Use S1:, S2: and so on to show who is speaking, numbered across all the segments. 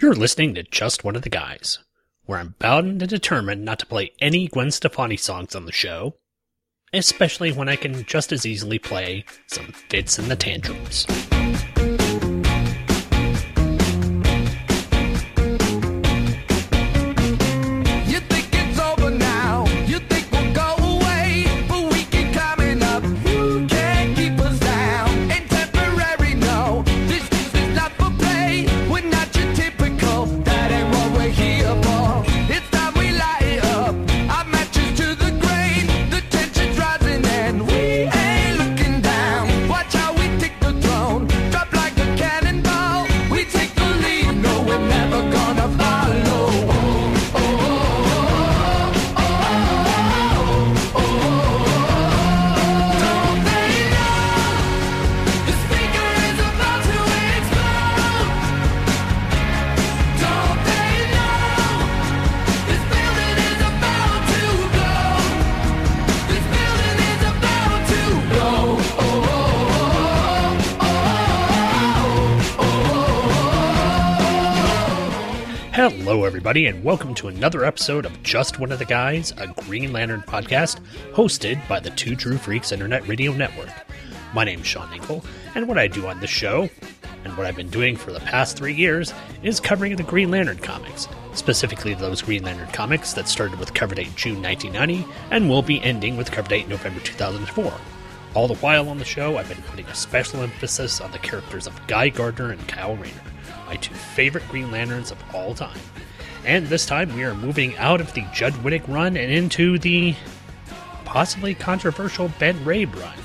S1: You're listening to Just One of the Guys, where I'm bound and determined not to play any Gwen Stefani songs on the show, especially when I can just as easily play some Fitz and the Tantrums. Everybody, and welcome to another episode of Just One of the Guys, a Green Lantern podcast hosted by the Two True Freaks Internet Radio Network. My name's Sean Inkle, and what I do on this show, and what I've been doing for the past three years, is covering the Green Lantern comics, specifically those Green Lantern comics that started with cover date June 1990 and will be ending with cover date November 2004. All the while on the show, I've been putting a special emphasis on the characters of Guy Gardner and Kyle Rayner, my two favorite Green Lanterns of all time. And this time we are moving out of the Judd Winick run and into the possibly controversial Ben Raab run,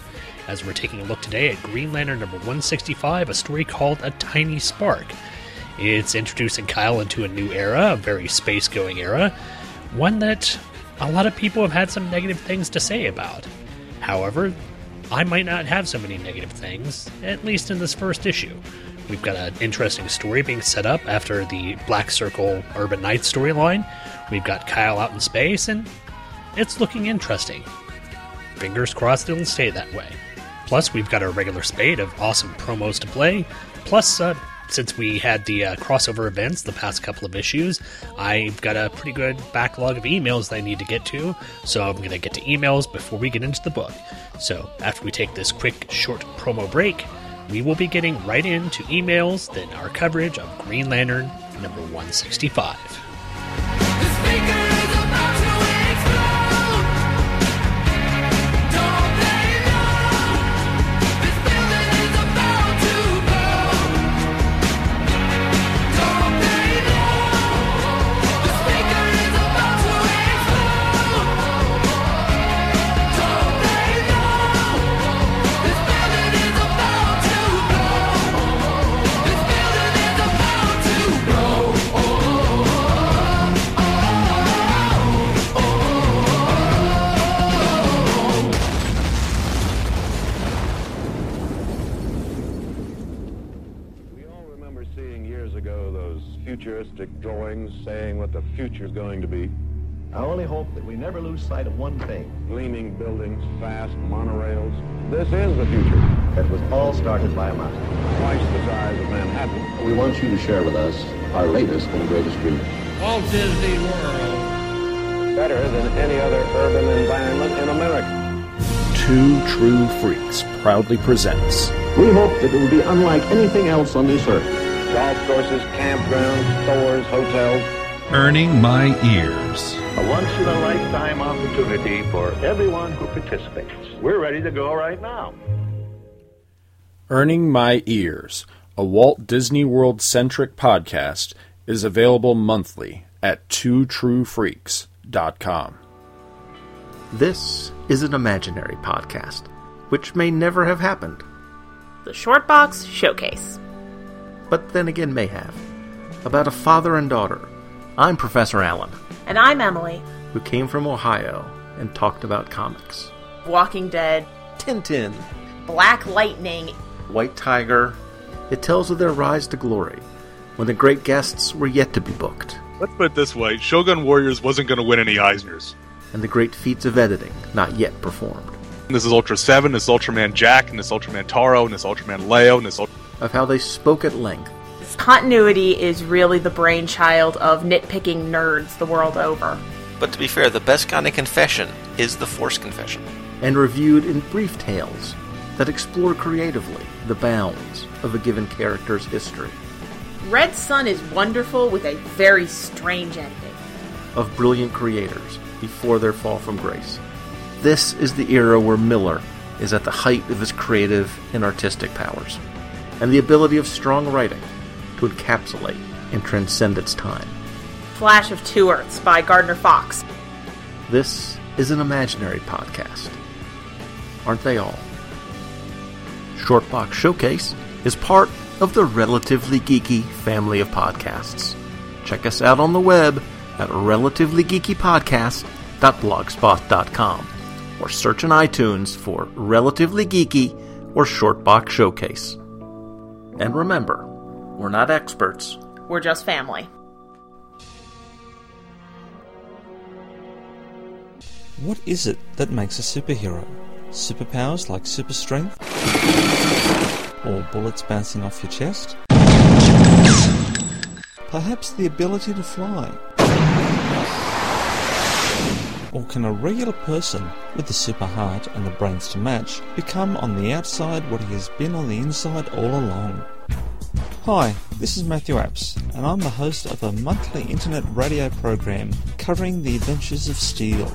S1: as we're taking a look today at Green Lantern number 165, a story called A Tiny Spark. It's introducing Kyle into a new era, a very space going era, one that a lot of people have had some negative things to say about. However, I might not have so many negative things, at least in this first issue. We've got an interesting story being set up after the Black Circle Urban Knights storyline. We've got Kyle out in space, and it's looking interesting. Fingers crossed it'll stay that way. Plus, we've got a regular spate of awesome promos to play. Plus, uh, since we had the uh, crossover events the past couple of issues, I've got a pretty good backlog of emails that I need to get to, so I'm going to get to emails before we get into the book. So, after we take this quick, short promo break, we will be getting right into emails, then our coverage of Green Lantern number 165.
S2: The
S3: future's going to be.
S4: I only hope that we never lose sight of one thing.
S3: Gleaming buildings, fast monorails. This is the future.
S4: That was all started by a man.
S3: Twice the size of Manhattan.
S5: We want you to share with us our latest and greatest dream.
S6: Walt Disney World.
S3: Better than any other urban environment in America.
S7: Two True Freaks proudly presents
S5: We hope that it will be unlike anything else on this earth.
S3: Golf courses, campgrounds, stores, hotels.
S6: Earning my ears.
S8: A once-in-a-lifetime opportunity for everyone who participates. We're ready to go right now.
S7: Earning My Ears, a Walt Disney World centric podcast, is available monthly at twotruefreaks.com.
S9: This is an imaginary podcast, which may never have happened,
S10: The Short Box Showcase.
S9: but then again may have. About a father and daughter. I'm Professor Allen,
S10: And I'm Emily.
S9: who came from Ohio and talked about comics.
S10: Walking Dead,
S9: Tintin,
S10: Black Lightning,
S9: White Tiger. It tells of their rise to glory, when the great guests were yet to be booked,
S11: Let's put it this way Shogun Warriors wasn't going to win any Eisners.
S9: and the great feats of editing not yet performed.
S11: This is Ultra 7, this is Ultraman Jack, and this Ultraman Taro, and this Ultraman Leo, and this Ultra.
S9: Of how they spoke at length
S10: Continuity is really the brainchild of nitpicking nerds the world over.
S12: But to be fair, the best kind of confession is the Force confession.
S9: And reviewed in brief tales that explore creatively the bounds of a given character's history.
S10: Red Sun is wonderful with a very strange ending.
S9: Of brilliant creators before their fall from grace. This is the era where Miller is at the height of his creative and artistic powers, and the ability of strong writing to encapsulate and transcend its time.
S10: Flash of Two Earths by Gardner Fox.
S9: This is an imaginary podcast. Aren't they all? Shortbox Showcase is part of the Relatively Geeky family of podcasts. Check us out on the web at relativelygeekypodcast.blogspot.com or search in iTunes for Relatively Geeky or Shortbox Showcase. And remember, we're not experts.
S10: We're just family.
S13: What is it that makes a superhero? Superpowers like super strength? Or bullets bouncing off your chest? Perhaps the ability to fly? Or can a regular person with the super heart and the brains to match become on the outside what he has been on the inside all along? Hi, this is Matthew Apps, and I'm the host of a monthly internet radio program covering the adventures of Steel,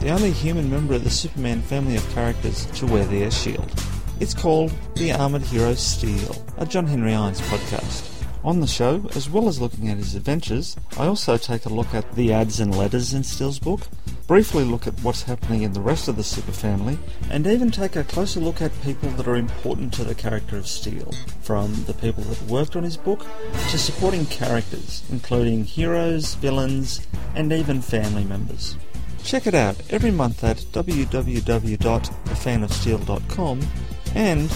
S13: the only human member of the Superman family of characters to wear the S shield. It's called The Armored Hero Steel, a John Henry Irons podcast. On the show, as well as looking at his adventures, I also take a look at the ads and letters in Steel's book, briefly look at what's happening in the rest of the Super family, and even take a closer look at people that are important to the character of Steel, from the people that worked on his book to supporting characters, including heroes, villains, and even family members. Check it out every month at www.thefanofsteel.com and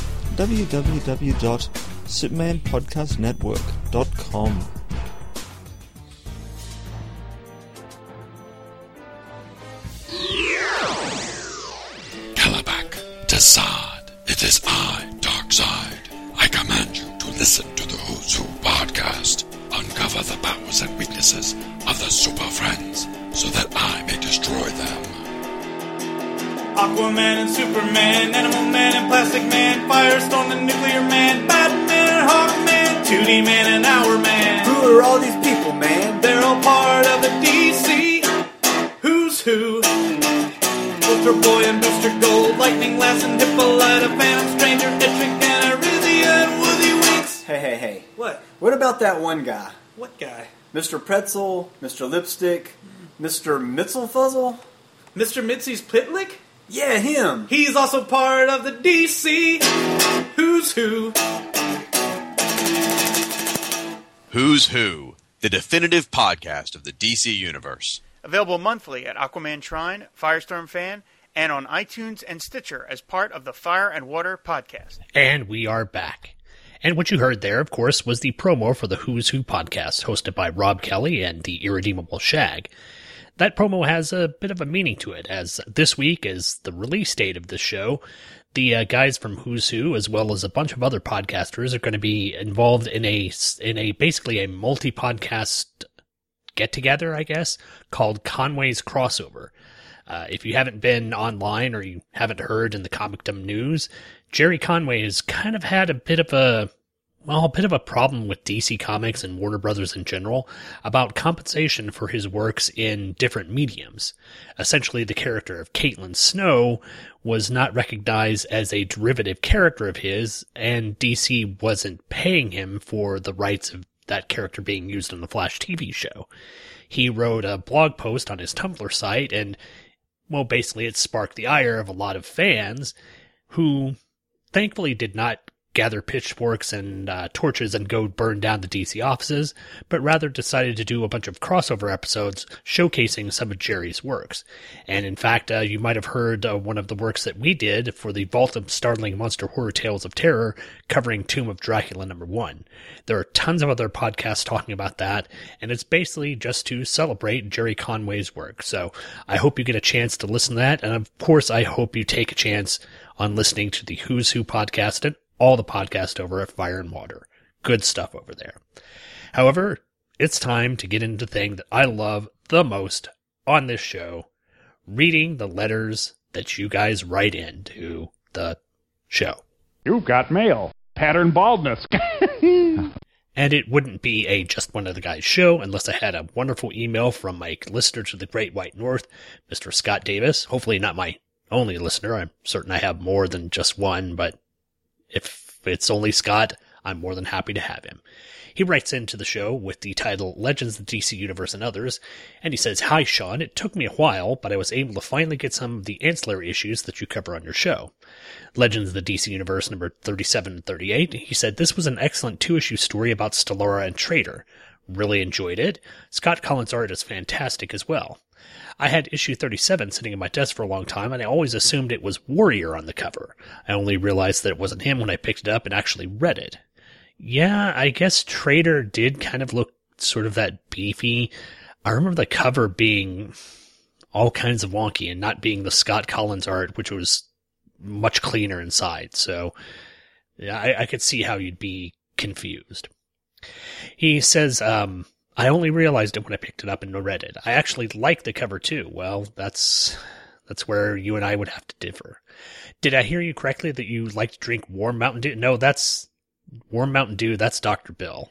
S13: www.supermanpodcastnetwork.com.
S14: Kalibak, DeSaad, it is I, Darkseid. I command you to listen to the Who's Who podcast. Uncover the powers and weaknesses of the Super Friends so that I may destroy them.
S15: Aquaman and Superman, Animal Man and Plastic Man, Firestorm and Nuclear Man, Batman and Hawkman, 2D Man and Hour Man.
S16: Who are all these people, man?
S15: They're all part of the DC Who's Who. Ultra Boy and Booster Gold, Lightning Lass and Hippolyta, Phantom Stranger, Etrick and Arisia and Woozy Winks.
S16: Hey, hey, hey.
S15: What?
S16: What about that one guy?
S15: What guy?
S16: Mr. Pretzel, Mr. Lipstick, Mr. Mitzelfuzzle?
S15: Mr. Mitzi's Pitlick?
S16: Yeah, him.
S15: He's also part of the DC Who's Who.
S17: Who's Who, the definitive podcast of the DC Universe.
S18: Available monthly at Aquaman Shrine, Firestorm Fan, and on iTunes and Stitcher as part of the Fire and Water podcast.
S1: And we are back. And what you heard there, of course, was the promo for the Who's Who podcast hosted by Rob Kelly and the Irredeemable Shag. That promo has a bit of a meaning to it, as this week is the release date of this show. The uh, guys from Who's Who, as well as a bunch of other podcasters, are going to be involved in a in a basically a multi podcast get together, I guess, called Conway's Crossover. Uh, if you haven't been online or you haven't heard in the comicdom news, Gerry Conway has kind of had a bit of a well, a bit of a problem with DC Comics and Warner Brothers in general about compensation for his works in different mediums. Essentially, the character of Caitlin Snow was not recognized as a derivative character of his, and DC wasn't paying him for the rights of that character being used on the Flash TV show. He wrote a blog post on his Tumblr site, and, well, basically it sparked the ire of a lot of fans who thankfully did not gather pitchforks and uh, torches and go burn down the DC offices, but rather decided to do a bunch of crossover episodes showcasing some of Gerry's works. And in fact, uh, you might have heard uh, one of the works that we did for the Vault of Startling Monster Horror Tales of Terror covering Tomb of Dracula number one. There are tons of other podcasts talking about that, and it's basically just to celebrate Gerry Conway's work. So I hope you get a chance to listen to that, and of course, I hope you take a chance on listening to the Who's Who podcast and all the podcasts over at Fire and Water. Good stuff over there. However, it's time to get into the thing that I love the most on this show reading the letters that you guys write into the show.
S19: You've got mail. Pattern baldness.
S1: And it wouldn't be a just one of the guys show unless I had a wonderful email from my listener to the Great White North, Mr. Scott Davis. Hopefully not my only listener. I'm certain I have more than just one, but if it's only Scott, I'm more than happy to have him. He writes into the show with the title Legends of the DC Universe and Others, and he says, Hi Sean, it took me a while, but I was able to finally get some of the ancillary issues that you cover on your show. Legends of the DC Universe number 37 and 38. He said, This was an excellent two issue story about Stellara and Traitor. Really enjoyed it. Scott Kolins' art is fantastic as well. I had issue 37 sitting in my desk for a long time, and I always assumed it was Warrior on the cover. I only realized that it wasn't him when I picked it up and actually read it. Yeah, I guess Trader did kind of look sort of that beefy. I remember the cover being all kinds of wonky and not being the Scott Kolins art, which was much cleaner inside. So yeah, I, I could see how you'd be confused. He says, um, I only realized it when I picked it up and read it. I actually like the cover too. Well, that's that's where you and I would have to differ. Did I hear you correctly that you like to drink warm Mountain Dew? No, that's warm Mountain Dew. That's Dr. Bill.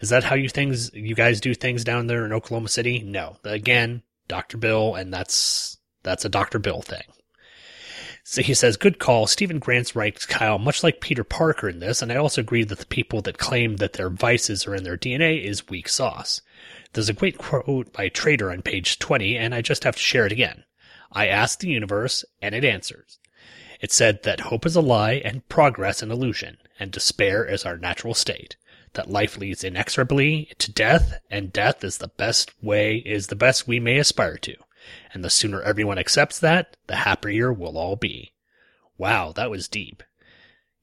S1: Is that how you things you guys do things down there in Oklahoma City? No. Again, Dr. Bill, and that's that's a Dr. Bill thing. So he says, good call. Steven Grant's right, Kyle, much like Peter Parker in this, and I also agree that the people that claim that their vices are in their DNA is weak sauce. There's a great quote by Trader on page 20, and I just have to share it again. I asked the universe, and it answers. It said that hope is a lie and progress an illusion, and despair is our natural state. That life leads inexorably to death, and death is the best way, is the best we may aspire to. And the sooner everyone accepts that, the happier we'll all be. Wow, that was deep.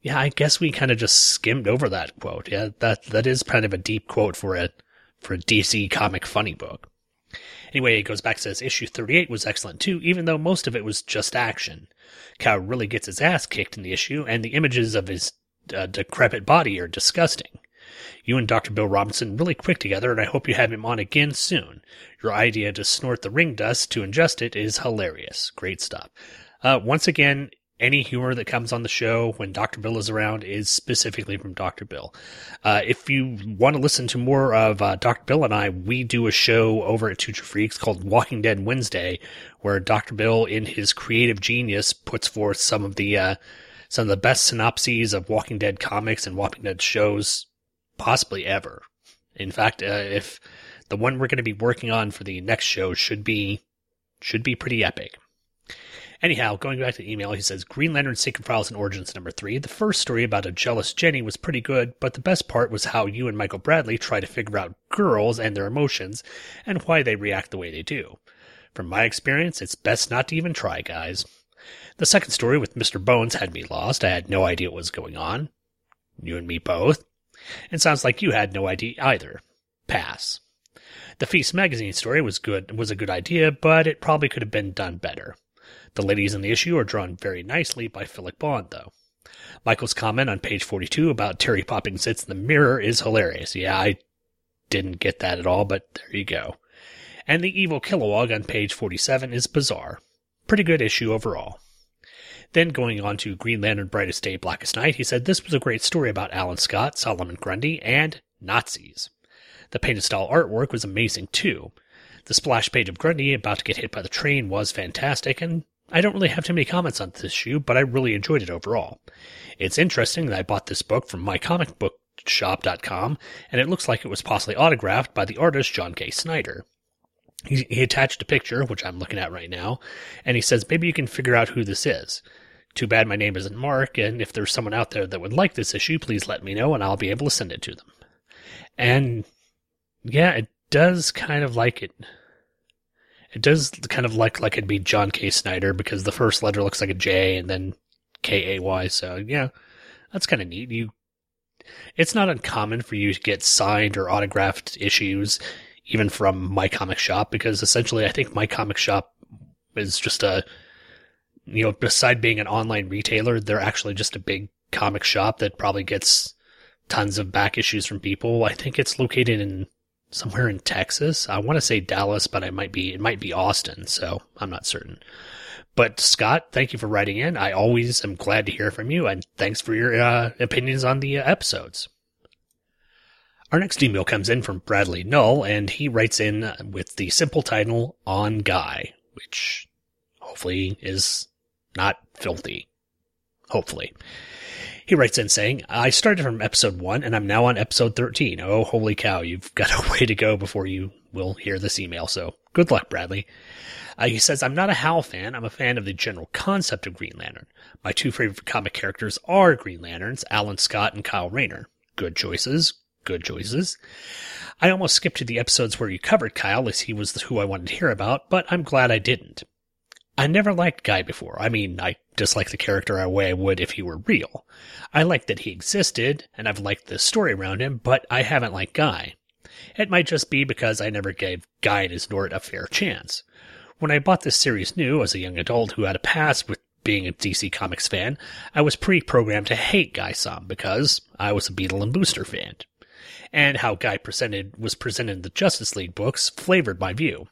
S1: Yeah, I guess we kind of just skimmed over that quote. Yeah, that that is kind of a deep quote for a for a DC comic funny book. Anyway, it goes back and says issue 38 was excellent too, even though most of it was just action. Cow really gets his ass kicked in the issue, and the images of his uh, decrepit body are disgusting. You and Dr. Bill Robinson really quick together, and I hope you have him on again soon. Your idea to snort the ring dust to ingest it is hilarious. Great stuff. Uh, once again, any humor that comes on the show when Dr. Bill is around is specifically from Dr. Bill. Uh, if you want to listen to more of uh, Dr. Bill and I, we do a show over at True Freaks called Walking Dead Wednesday, where Dr. Bill, in his creative genius, puts forth some of the uh, some of the best synopses of Walking Dead comics and Walking Dead shows possibly ever. In fact, uh, if the one we're going to be working on for the next show should be should be pretty epic. Anyhow, going back to the email, he says Green Lantern Secret Files and Origins number three. The first story about a jealous Jenny was pretty good, but the best part was how you and Michael Bradley try to figure out girls and their emotions and why they react the way they do. From my experience, it's best not to even try, guys. The second story with Mr. Bones had me lost. I had no idea what was going on. You and me both. It sounds like you had no idea either. Pass. The Feast magazine story was good was a good idea, but it probably could have been done better. The ladies in the issue are drawn very nicely by Philip Bond, though. Michael's comment on page 42 about Terry popping sits in the mirror is hilarious. Yeah, I didn't get that at all, but there you go. And the evil Kilowog on page 47 is bizarre. Pretty good issue overall. Then going on to Green Lantern Brightest Day, Blackest Night, he said this was a great story about Alan Scott, Solomon Grundy, and Nazis. The painted style artwork was amazing too. The splash page of Grundy about to get hit by the train was fantastic, and I don't really have too many comments on this issue, but I really enjoyed it overall. It's interesting that I bought this book from mycomicbookshop.com, and it looks like it was possibly autographed by the artist John K. Snyder. He, he attached a picture, which I'm looking at right now, and he says, maybe you can figure out who this is. Too bad my name isn't Mark, and if there's someone out there that would like this issue, please let me know and I'll be able to send it to them. And yeah, it does kind of like it. It does kind of like like it'd be John K. Snyder because the first letter looks like a J and then K A Y. So yeah, that's kind of neat. You, it's not uncommon for you to get signed or autographed issues, even from my comic shop, because essentially I think my comic shop is just a, you know, beside being an online retailer, they're actually just a big comic shop that probably gets tons of back issues from people. I think it's located in somewhere in Texas. I want to say Dallas, but I might be it might be Austin, so I'm not certain. But Scott, thank you for writing in. I always am glad to hear from you, and thanks for your uh, opinions on the uh, episodes. Our next email comes in from Bradley Null, and he writes in with the simple title "On Guy," which hopefully is not filthy. Hopefully. He writes in saying, I started from episode 1 and I'm now on episode 13. Oh, holy cow, you've got a way to go before you will hear this email, so good luck, Bradley. Uh, he says, I'm not a Hal fan, I'm a fan of the general concept of Green Lantern. My two favorite comic characters are Green Lanterns, Alan Scott and Kyle Rayner. Good choices, good choices. I almost skipped to the episodes where you covered Kyle as he was who I wanted to hear about, but I'm glad I didn't. I never liked Guy before. I mean, I dislike the character a way I would if he were real. I liked that he existed, and I've liked the story around him, but I haven't liked Guy. It might just be because I never gave Guy and G'nort a fair chance. When I bought this series new as a young adult who had a past with being a DC Comics fan, I was pre-programmed to hate Guy some because I was a Beetle and Booster fan. And how Guy presented was presented in the Justice League books flavored my view.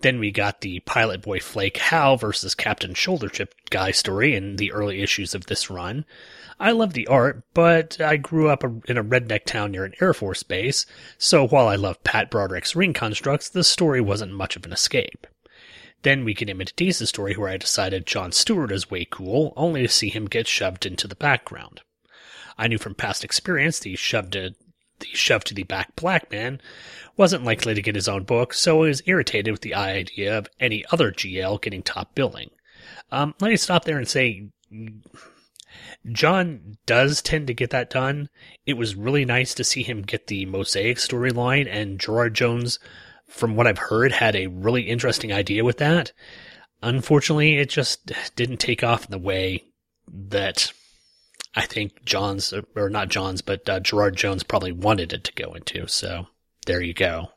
S1: Then we got the Pilot Boy Flake Hal versus Captain Shoulderchip guy story in the early issues of this run. I love the art, but I grew up in a redneck town near an Air Force base, so while I love Pat Broderick's ring constructs, the story wasn't much of an escape. Then we get into Deese's story where I decided John Stewart is way cool, only to see him get shoved into the background. I knew from past experience the shoved to the shoved to the back black man wasn't likely to get his own book, so he was irritated with the idea of any other GL getting top billing. Um, let me stop there and say, John does tend to get that done. It was really nice to see him get the Mosaic storyline, and Gerard Jones, from what I've heard, had a really interesting idea with that. Unfortunately, it just didn't take off in the way that I think John's, or not John's, but uh, Gerard Jones probably wanted it to go into. So there you go.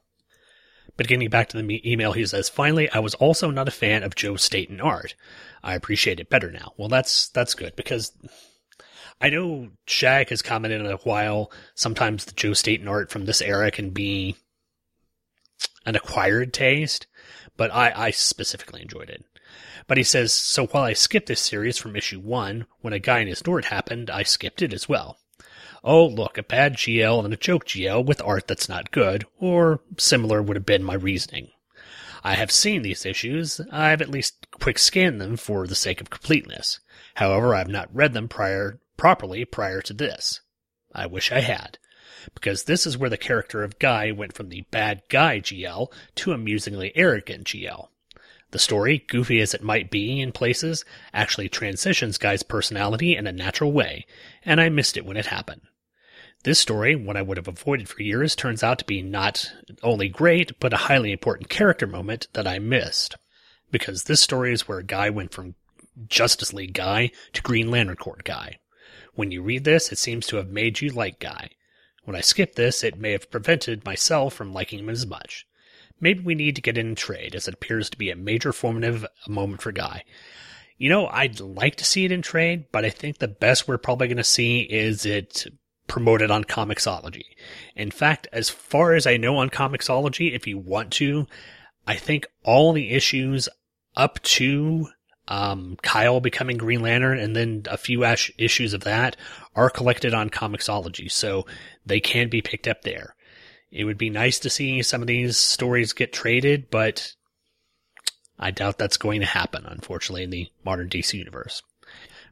S1: But getting back to the email, he says, finally, I was also not a fan of Joe Staton art. I appreciate it better now. Well, that's, that's good because I know Shag has commented in a while. Sometimes the Joe Staton art from this era can be an acquired taste, but I, I specifically enjoyed it. But he says, so while I skipped this series from issue one, when a guy in G'nort happened, I skipped it as well. Oh, look, a bad GL and a joke GL with art that's not good, or similar would have been my reasoning. I have seen these issues. I've at least quick scanned them for the sake of completeness. However, I have not read them prior, properly prior to this. I wish I had. Because this is where the character of Guy went from the bad guy GL to amusingly arrogant GL. The story, goofy as it might be in places, actually transitions Guy's personality in a natural way, and I missed it when it happened. This story, what I would have avoided for years, turns out to be not only great, but a highly important character moment that I missed. Because this story is where guy went from Justice League guy to Green Lantern Corps guy. When you read this, it seems to have made you like Guy. When I skipped this, it may have prevented myself from liking him as much. Maybe we need to get in trade, as it appears to be a major formative moment for Guy. You know, I'd like to see it in trade, but I think the best we're probably going to see is it promoted on Comixology. In fact, as far as I know on Comixology, if you want to, I think all the issues up to um, Kyle becoming Green Lantern and then a few issues of that are collected on Comixology, so they can be picked up there. It would be nice to see some of these stories get traded, but I doubt that's going to happen, unfortunately, in the modern DC universe.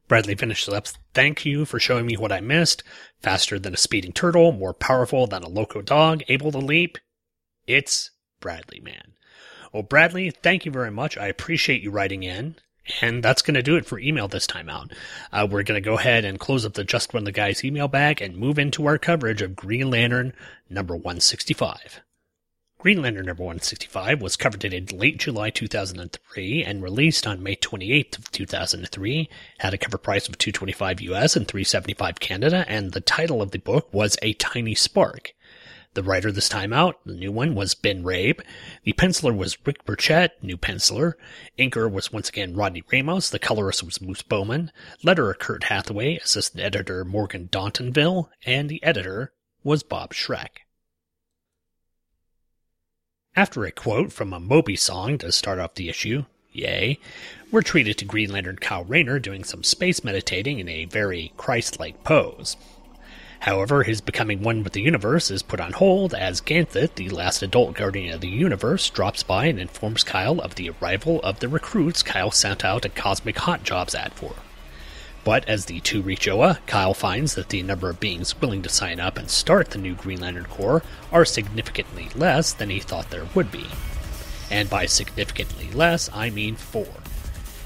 S1: Bradley finishes up, thank you for showing me what I missed. Faster than a speeding turtle, more powerful than a loco dog, able to leap. It's Bradley, man. Well, Bradley, thank you very much. I appreciate you writing in. And that's going to do it for email this time out. Uh, we're going to go ahead and close up the Just One the Guys email bag and move into our coverage of Green Lantern number 165. Green Lantern number 165 was covered in late July 2003 and released on May 28th of 2003. Had a cover price of 225 US and 375 Canada, and the title of the book was A Tiny Spark. The writer this time out, the new one, was Ben Raab. The penciler was Rick Burchett, new penciler. Inker was once again Rodney Ramos. The colorist was Moose Baumann. Letterer Kurt Hathaway. Assistant editor Morgan Dontanville. And the editor was Bob Schreck. After a quote from a Moby song to start off the issue, yay, we're treated to Green Lantern Kyle Rayner doing some space meditating in a very Christ-like pose. However, his becoming one with the universe is put on hold as Ganthet, the last adult guardian of the universe, drops by and informs Kyle of the arrival of the recruits Kyle sent out a cosmic hot jobs ad for. But as the two reach Oa, Kyle finds that the number of beings willing to sign up and start the new Green Lantern Corps are significantly less than he thought there would be. And by significantly less, I mean four.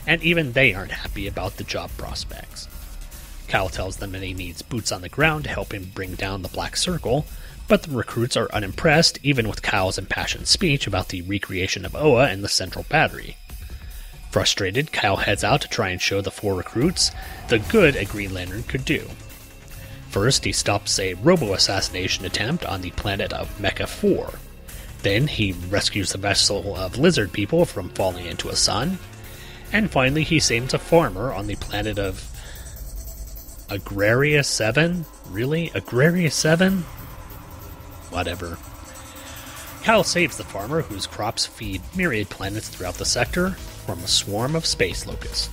S1: And even they aren't happy about the job prospects. Kyle tells them that he needs boots on the ground to help him bring down the Black Circle, but the recruits are unimpressed even with Kyle's impassioned speech about the recreation of Oa and the Central Battery. Frustrated, Kyle heads out to try and show the four recruits the good a Green Lantern could do. First, he stops a robo assassination attempt on the planet of Mecha 4. Then, he rescues the vessel of lizard people from falling into a sun. And finally, he saves a farmer on the planet of Agraria 7? Really? Agraria 7? Whatever. Cal saves the farmer, whose crops feed myriad planets throughout the sector, from a swarm of space locusts.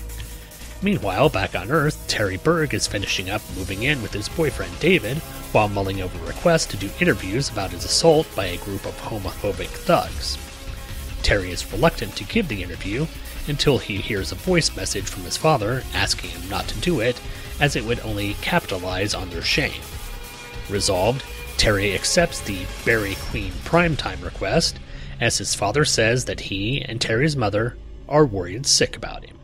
S1: Meanwhile, back on Earth, Terry Berg is finishing up moving in with his boyfriend David while mulling over requests to do interviews about his assault by a group of homophobic thugs. Terry is reluctant to give the interview until he hears a voice message from his father asking him not to do it, as it would only capitalize on their shame. Resolved, Terry accepts the Barry Queen primetime request, as his father says that he and Terry's mother are worried sick about him.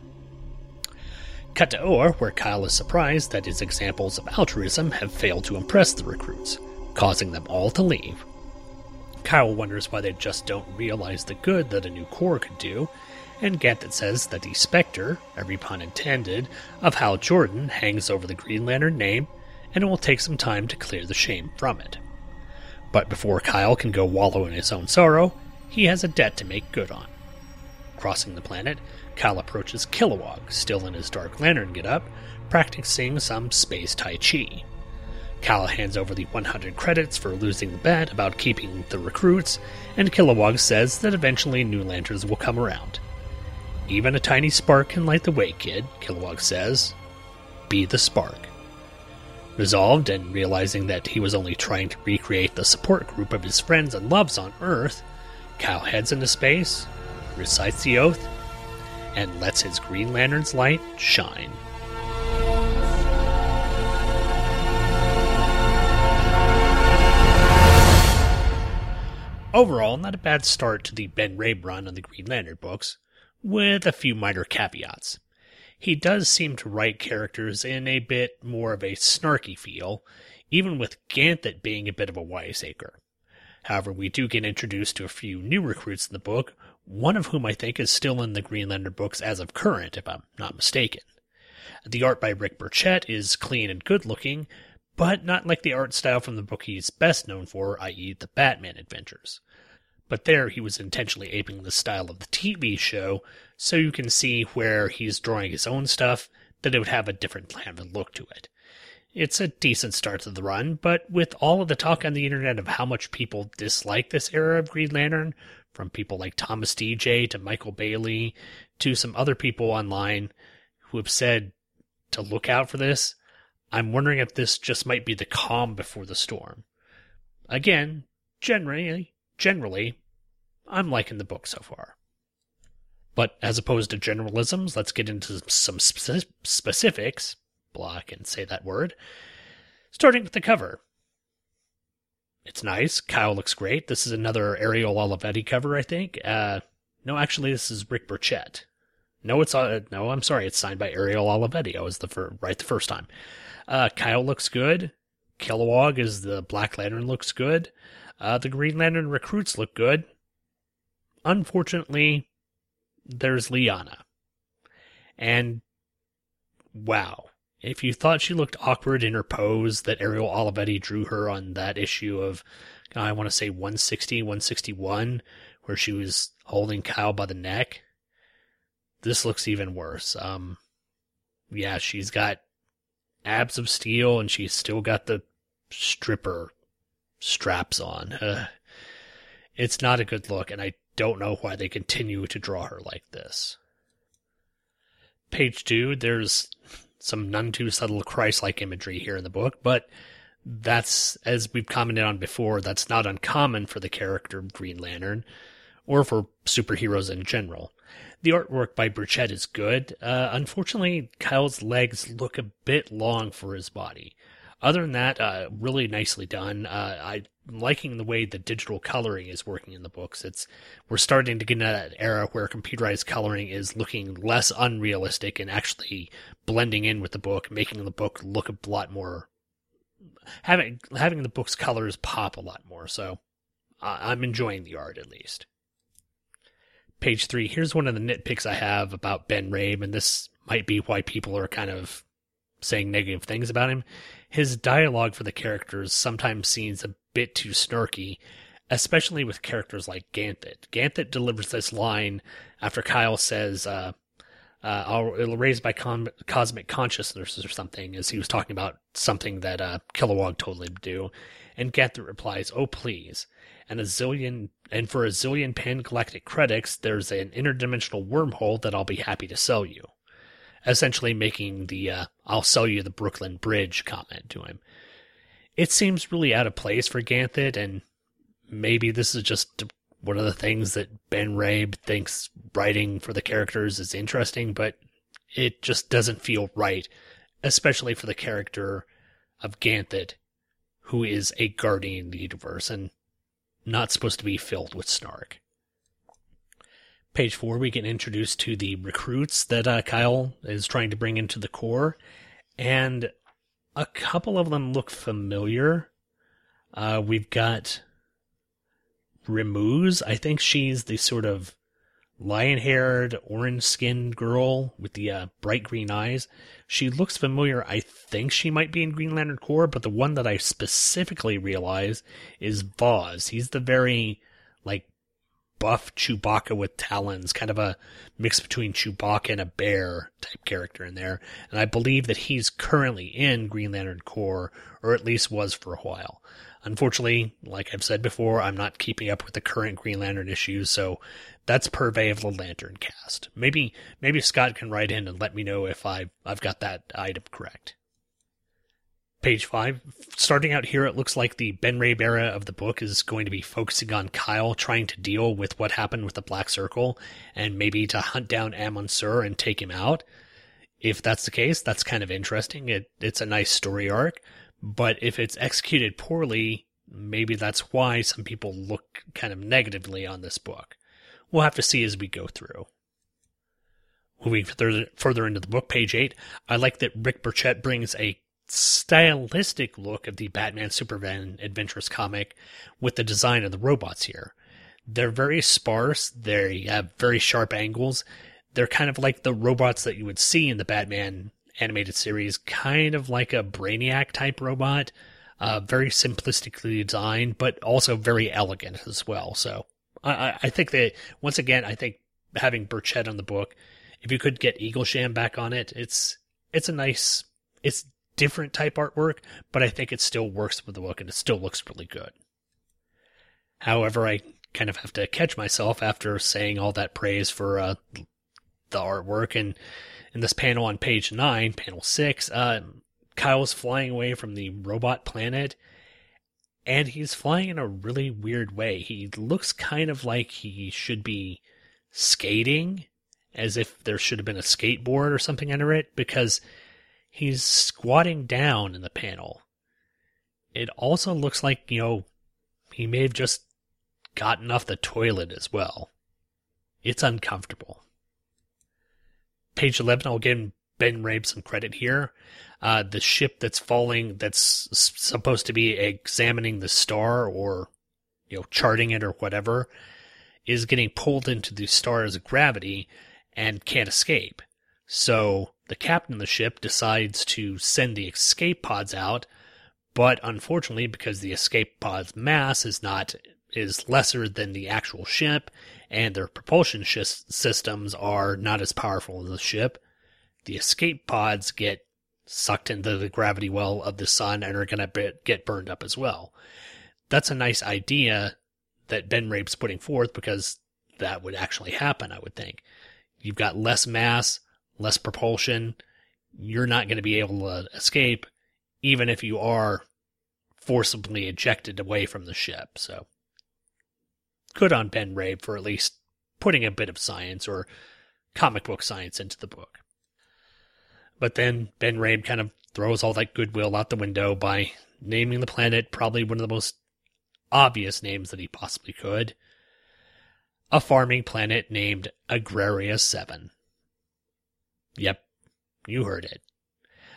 S1: Cut to Oa, where Kyle is surprised that his examples of altruism have failed to impress the recruits, causing them all to leave. Kyle wonders why they just don't realize the good that a new Corps could do, and Ganthet says that the specter, every pun intended, of Hal Jordan hangs over the Green Lantern name, and it will take some time to clear the shame from it. But before Kyle can go wallow in his own sorrow, he has a debt to make good on. Crossing the planet, Kyle approaches Kilowog, still in his Dark Lantern getup, practicing some space Tai Chi. Kyle hands over the 100 credits for losing the bet about keeping the recruits, and Kilowog says that eventually new lanterns will come around. Even a tiny spark can light the way, kid, Kilowog says. Be the spark. Resolved and realizing that he was only trying to recreate the support group of his friends and loves on Earth, Kyle heads into space, recites the oath, and lets his Green Lantern's light shine. Overall, not a bad start to the Ben Raab run on the Green Lantern books, with a few minor caveats. He does seem to write characters in a bit more of a snarky feel, even with Ganthet being a bit of a wiseacre. However, we do get introduced to a few new recruits in the book, one of whom I think is still in the Green Lantern books as of current, if I'm not mistaken. The art by Rick Burchett is clean and good looking, but not like the art style from the book he's best known for, i.e., the Batman Adventures. But there he was intentionally aping the style of the TV show, so you can see where he's drawing his own stuff, that it would have a different kind of look to it. It's a decent start to the run, but with all of the talk on the internet of how much people dislike this era of Green Lantern, from people like Thomas DJ to Michael Bailey to some other people online who have said to look out for this, I'm wondering if this just might be the calm before the storm. Again, generally, generally, I'm liking the book so far. But as opposed to generalisms, let's get into some speci- specifics. Block and say that word. Starting with the cover. It's nice. Kyle looks great. This is another Ariel Olivetti cover, I think. Uh, no, actually, this is Rick Burchett. No, it's uh, no. I'm sorry. It's signed by Ariel Olivetti. I was the fir- right the first time. Uh, Kyle looks good. Kilowog is the Black Lantern looks good. Uh, the Green Lantern recruits look good. Unfortunately, there's Liana. And wow, if you thought she looked awkward in her pose that Ariel Olivetti drew her on that issue of, I want to say 160, 161, where she was holding Kyle by the neck, this looks even worse. Um, yeah, she's got abs of steel and she's still got the stripper straps on. Uh, it's not a good look, and I don't know why they continue to draw her like this. Page two, there's some none too subtle Christ like imagery here in the book, but that's, as we've commented on before, that's not uncommon for the character of Green Lantern, or for superheroes in general. The artwork by Burchett is good. Uh, unfortunately, Kyle's legs look a bit long for his body. Other than that, uh, really nicely done. Uh, Liking the way the digital coloring is working in the books. It's we're starting to get into that era where computerized coloring is looking less unrealistic and actually blending in with the book, making the book look a lot more having having the book's colors pop a lot more. So I'm enjoying the art at least. Page three. Here's one of the nitpicks I have about Ben Raab, and this might be why people are kind of saying negative things about him. His dialogue for the characters sometimes seems a bit too snarky, especially with characters like Ganthet. Ganthet delivers this line after Kyle says, uh, uh, raise my con- cosmic consciousness or something, as he was talking about something that uh, Kilowog told him to do. And Ganthet replies, Oh, please. And a zillion, and for a zillion pan galactic credits, there's an interdimensional wormhole that I'll be happy to sell you essentially making the uh, I'll sell you the Brooklyn Bridge comment to him. It seems really out of place for Ganthet, and maybe this is just one of the things that Ben Raab thinks writing for the characters is interesting, but it just doesn't feel right, especially for the character of Ganthet, who is a guardian of the universe and not supposed to be filled with snark. Page four, we get introduced to the recruits that uh, Kyle is trying to bring into the core, and a couple of them look familiar. Uh, we've got Remuse. I think she's the sort of lion-haired, orange-skinned girl with the uh, bright green eyes. She looks familiar. I think she might be in Green Lantern Corps, but the one that I specifically realize is Voz. He's the very like buff Chewbacca with talons, kind of a mix between Chewbacca and a bear type character in there. And I believe that he's currently in Green Lantern Corps, or at least was for a while. Unfortunately, like I've said before, I'm not keeping up with the current Green Lantern issues, so that's purvey of the Lantern cast. Maybe maybe Scott can write in and let me know if I've I've got that item correct. Page five. Starting out here, it looks like the Ben Ray era of the book is going to be focusing on Kyle trying to deal with what happened with the Black Circle and maybe to hunt down Amon Sur and take him out. If that's the case, that's kind of interesting. It, it's a nice story arc, but if it's executed poorly, maybe that's why some people look kind of negatively on this book. We'll have to see as we go through. Moving further, further into the book, page 8, I like that Rick Burchett brings a stylistic look of the Batman Superman Adventures comic with the design of the robots here. They're very sparse, they have very sharp angles. They're kind of like the robots that you would see in the Batman animated series, kind of like a Brainiac type robot. Uh, very simplistically designed, but also very elegant as well. So I, I think that, once again, I think having Burchett on the book, if you could get Eaglesham back on it, it's it's a nice, it's different type artwork, but I think it still works with the book and it still looks really good. However, I kind of have to catch myself after saying all that praise for uh, the artwork. And in this panel on page 9, panel 6, uh, Kyle's flying away from the robot planet and he's flying in a really weird way. He looks kind of like he should be skating, as if there should have been a skateboard or something under it, because he's squatting down in the panel. It also looks like, you know, he may have just gotten off the toilet as well. It's uncomfortable. Page 11, I'll give Ben Raab some credit here. Uh, the ship that's falling, that's supposed to be examining the star or, you know, charting it or whatever, is getting pulled into the star's gravity and can't escape. So the captain of the ship decides to send the escape pods out, but unfortunately, because the escape pod's mass is not is lesser than the actual ship, and their propulsion sh- systems are not as powerful as the ship, the escape pods get sucked into the gravity well of the sun and are going to get burned up as well. That's a nice idea that Ben Rabe's putting forth because that would actually happen, I would think. You've got less mass, less propulsion. You're not going to be able to escape, even if you are forcibly ejected away from the ship. So, good on Ben Raab for at least putting a bit of science or comic book science into the book. But then Ben Raab kind of throws all that goodwill out the window by naming the planet probably one of the most obvious names that he possibly could a farming planet named Agraria 7. Yep, you heard it.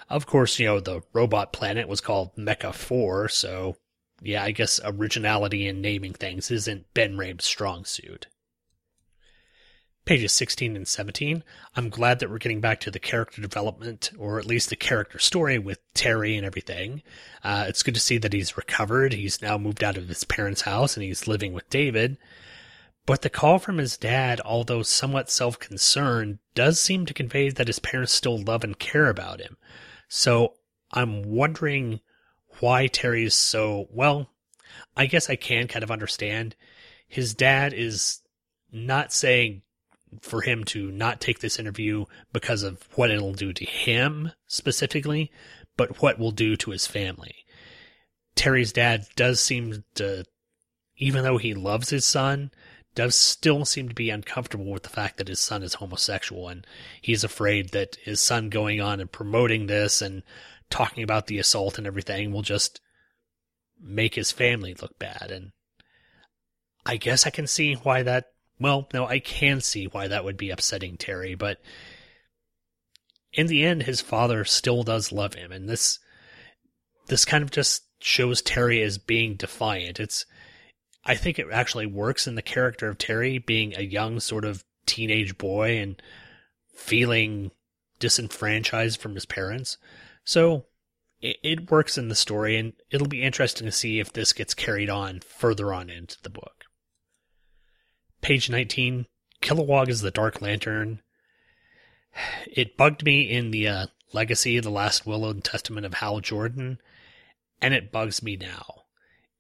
S1: Of course, you know, the robot planet was called Mecha 4, so yeah, I guess originality in naming things isn't Ben Raab's strong suit. Pages 16 and 17. I'm glad that we're getting back to the character development, or at least the character story with Terry and everything. Uh, it's good to see that he's recovered. He's now moved out of his parents' house and he's living with David. But the call from his dad, although somewhat self concerned, does seem to convey that his parents still love and care about him. So I'm wondering why Terry's so, well, I guess I can kind of understand. His dad is not saying for him to not take this interview because of what it'll do to him specifically, but what will do to his family. Terry's dad does seem to, even though he loves his son, does still seem to be uncomfortable with the fact that his son is homosexual and he's afraid that his son going on and promoting this and talking about the assault and everything will just make his family look bad and I guess I can see why that well, no, I can see why that would be upsetting Terry, but in the end his father still does love him and this this kind of just shows Terry as being defiant. It's I think it actually works in the character of Terry being a young sort of teenage boy and feeling disenfranchised from his parents. So it, it, works in the story, and it'll be interesting to see if this gets carried on further on into the book. Page 19 Kilowog is the Dark Lantern. It bugged me in the uh, Legacy, the Last Will and Testament of Hal Jordan, and it bugs me now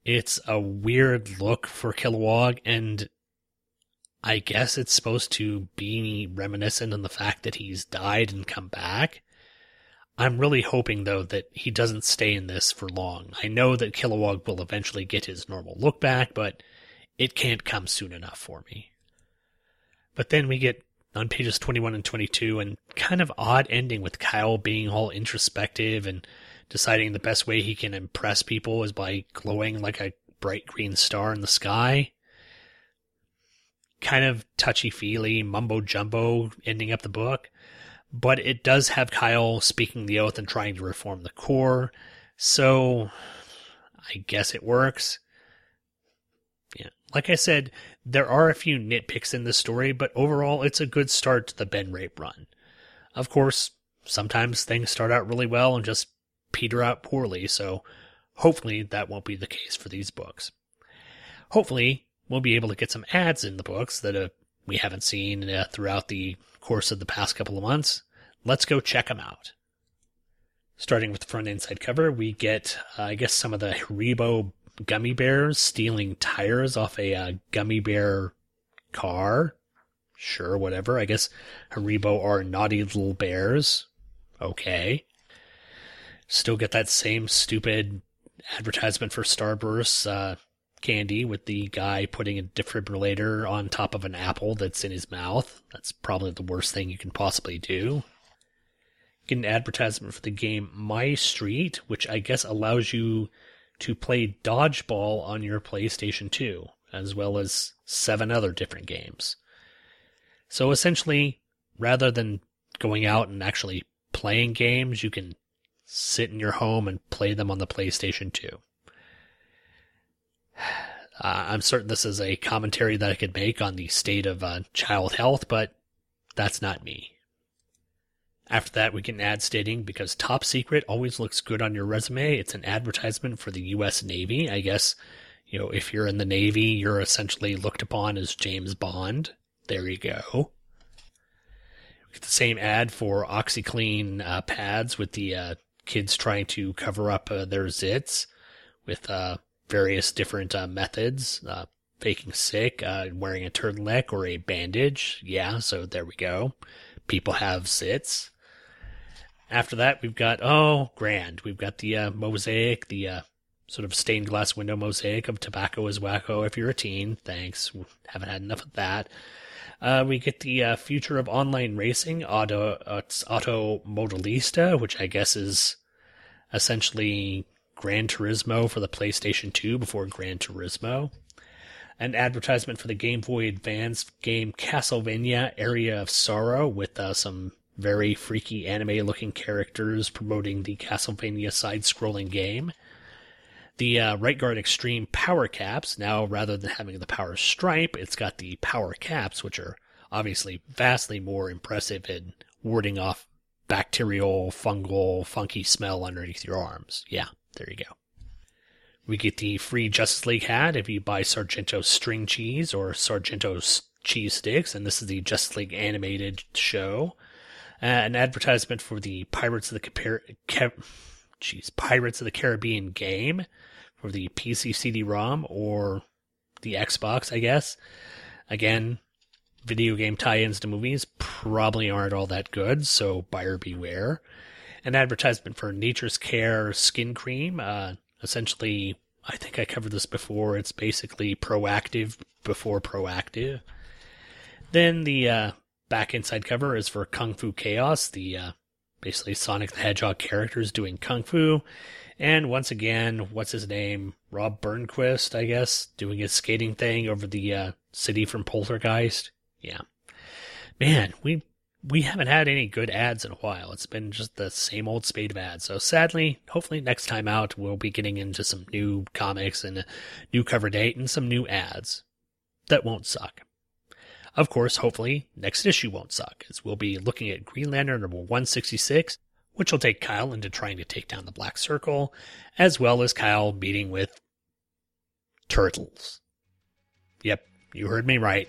S1: it's a weird look for Kilowog, and I guess it's supposed to be reminiscent on the fact that he's died and come back. I'm really hoping, though, that he doesn't stay in this for long. I know that Kilowog will eventually get his normal look back, but it can't come soon enough for me. But then we get on pages 21 and 22 and kind of odd ending with Kyle being all introspective and deciding the best way he can impress people is by glowing like a bright green star in the sky. Kind of touchy feely, mumbo jumbo ending up the book. But it does have Kyle speaking the oath and trying to reform the corps. So I guess it works. Yeah. Like I said, there are a few nitpicks in this story, but overall it's a good start to the Ben Raab run. Of course, sometimes things start out really well and just peter out poorly, so hopefully that won't be the case for these books. Hopefully, we'll be able to get some ads in the books that uh, we haven't seen uh, throughout the course of the past couple of months. Let's go check them out. Starting with the front inside cover, we get, uh, I guess, some of the Haribo gummy bears stealing tires off a uh, gummy bear car. Sure, whatever. I guess Haribo are naughty little bears. Okay. Still get that same stupid advertisement for Starburst uh, candy with the guy putting a defibrillator on top of an apple that's in his mouth. That's probably the worst thing you can possibly do. Get an advertisement for the game My Street, which I guess allows you to play dodgeball on your PlayStation 2, as well as seven other different games. So essentially, rather than going out and actually playing games, you can sit in your home and play them on the PlayStation 2. Uh, I'm certain this is a commentary that I could make on the state of uh, child health, but that's not me. After that, we get an ad stating because top secret always looks good on your resume. It's an advertisement for the U.S. Navy. I guess, you know, if you're in the Navy, you're essentially looked upon as James Bond. There you go. We get the same ad for OxyClean uh, pads with the uh, kids trying to cover up uh, their zits with uh, various different uh, methods. Uh, faking sick, uh, wearing a turtleneck or a bandage. Yeah, so there we go. People have zits. After that, we've got, oh, grand. We've got the uh, mosaic, the sort of stained glass window mosaic of tobacco is wacko if you're a teen. Thanks. Haven't had enough of that. Uh, we get the uh, future of online racing, Auto, uh, Auto Modelista, which I guess is essentially Gran Turismo for the PlayStation 2 before Gran Turismo. An advertisement for the Game Boy Advance game Castlevania Aria of Sorrow with uh, some very freaky anime looking characters promoting the Castlevania side scrolling game. The uh, Right Guard Extreme Power Caps, now rather than having the Power Stripe, it's got the Power Caps, which are obviously vastly more impressive in warding off bacterial, fungal, funky smell underneath your arms. Yeah, there you go. We get the free Justice League hat if you buy Sargento string cheese or Sargento cheese sticks, and this is the Justice League animated show. Uh, an advertisement for the Pirates of the Car- Car- Jeez, Pirates of the Caribbean game for the PC CD-ROM or the Xbox, I guess. Again, video game tie-ins to movies probably aren't all that good, so buyer beware. An advertisement for Nature's Care skin cream. Uh, essentially, I think I covered this before. It's basically Proactiv before Proactiv. Then the uh, back inside cover is for Kung Fu Chaos, the uh, basically Sonic the Hedgehog characters doing kung fu. And once again, what's his name? Rob Burnquist, I guess, doing his skating thing over the uh, city from Poltergeist. Yeah, man, we we haven't had any good ads in a while. It's been just the same old spade of ads. So sadly, hopefully next time out we'll be getting into some new comics and a new cover date and some new ads that won't suck. Of course, hopefully, next issue won't suck, as we'll be looking at Green Lantern number 166, which will take Kyle into trying to take down the Black Circle, as well as Kyle meeting with turtles. Yep, you heard me right.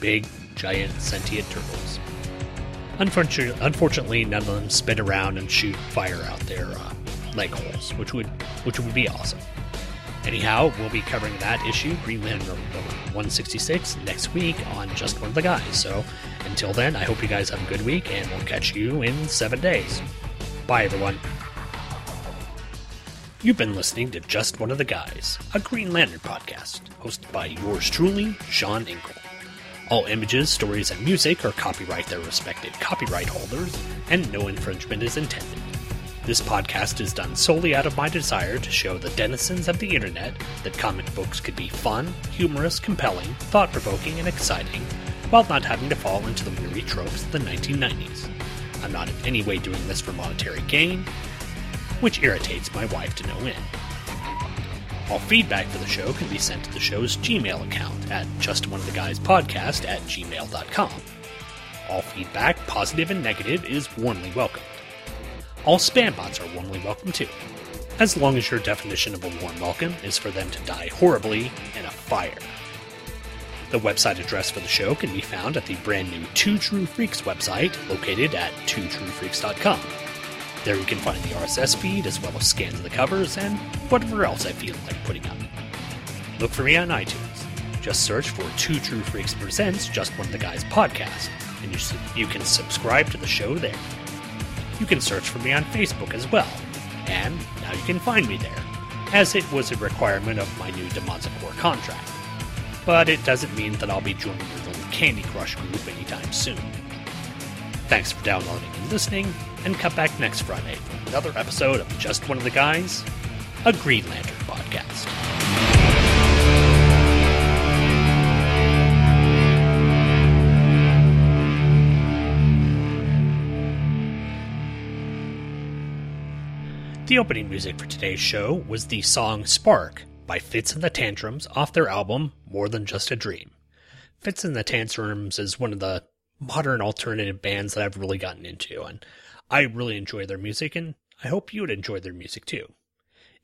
S1: Big, giant, sentient turtles. Unfortunately, unfortunately none of them spin around and shoot fire out their uh, leg holes, which would which would be awesome. Anyhow, we'll be covering that issue, Green Lantern number 166, next week on Just One of the Guys. So until then, I hope you guys have a good week, and we'll catch you in seven days. Bye, everyone. You've been listening to Just One of the Guys, a Green Lantern podcast, hosted by yours truly, Sean Inkle. All images, stories, and music are copyright their respective copyright holders, and no infringement is intended. This podcast is done solely out of my desire to show the denizens of the internet that comic books could be fun, humorous, compelling, thought provoking, and exciting, while not having to fall into the weary tropes of the 1990s. I'm not in any way doing this for monetary gain, which irritates my wife to no end. All feedback for the show can be sent to the show's Gmail account at justoneoftheguyspodcast at gmail.com. All feedback, positive and negative, is warmly welcomed. All spam bots are warmly welcome too, as long as your definition of a warm welcome is for them to die horribly in a fire. The website address for the show can be found at the brand new Two True Freaks website, located at twotruefreaks.com. There you can find the RSS feed as well as scans of the covers and whatever else I feel like putting up. Look for me on iTunes. Just search for Two True Freaks Presents Just One of the Guys podcast, and you, you can subscribe to the show there. You can search for me on Facebook as well, and now you can find me there, as it was a requirement of my new Demonza Core contract. But it doesn't mean that I'll be joining the little Candy Crush group anytime soon. Thanks for downloading and listening, and come back next Friday for another episode of Just One of the Guys, a Green Lantern podcast. The opening music for today's show was the song Spark by Fitz and the Tantrums off their album More Than Just a Dream. Fitz and the Tantrums is one of the modern alternative bands that I've really gotten into, and I really enjoy their music, and I hope you would enjoy their music too.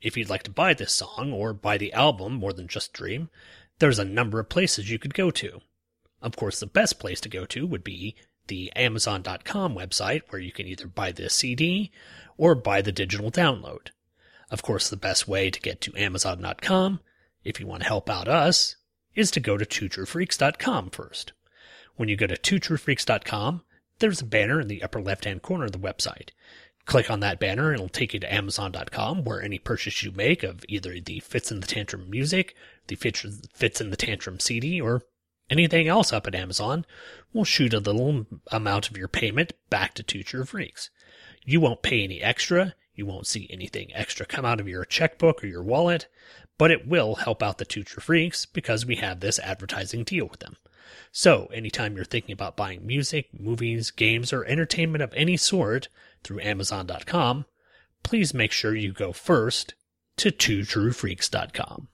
S1: If you'd like to buy this song or buy the album more than just Dream, there's a number of places you could go to. Of course, the best place to go to would be the Amazon.com website where you can either buy the CD or buy the digital download. Of course, the best way to get to Amazon.com, if you want to help out us, is to go to twotruefreaks.com first. When you go to twotruefreaks.com, there's a banner in the upper left hand corner of the website. Click on that banner and it'll take you to Amazon.com where any purchase you make of either the Fitz and the Tantrum music, the Fitz and the Tantrum CD, or anything else up at Amazon we'll shoot a little amount of your payment back to Two Freaks. You won't pay any extra. You won't see anything extra come out of your checkbook or your wallet, but it will help out the Two Freaks because we have this advertising deal with them. So, anytime you're thinking about buying music, movies, games, or entertainment of any sort through Amazon.com, please make sure you go first to twotruefreaks.com.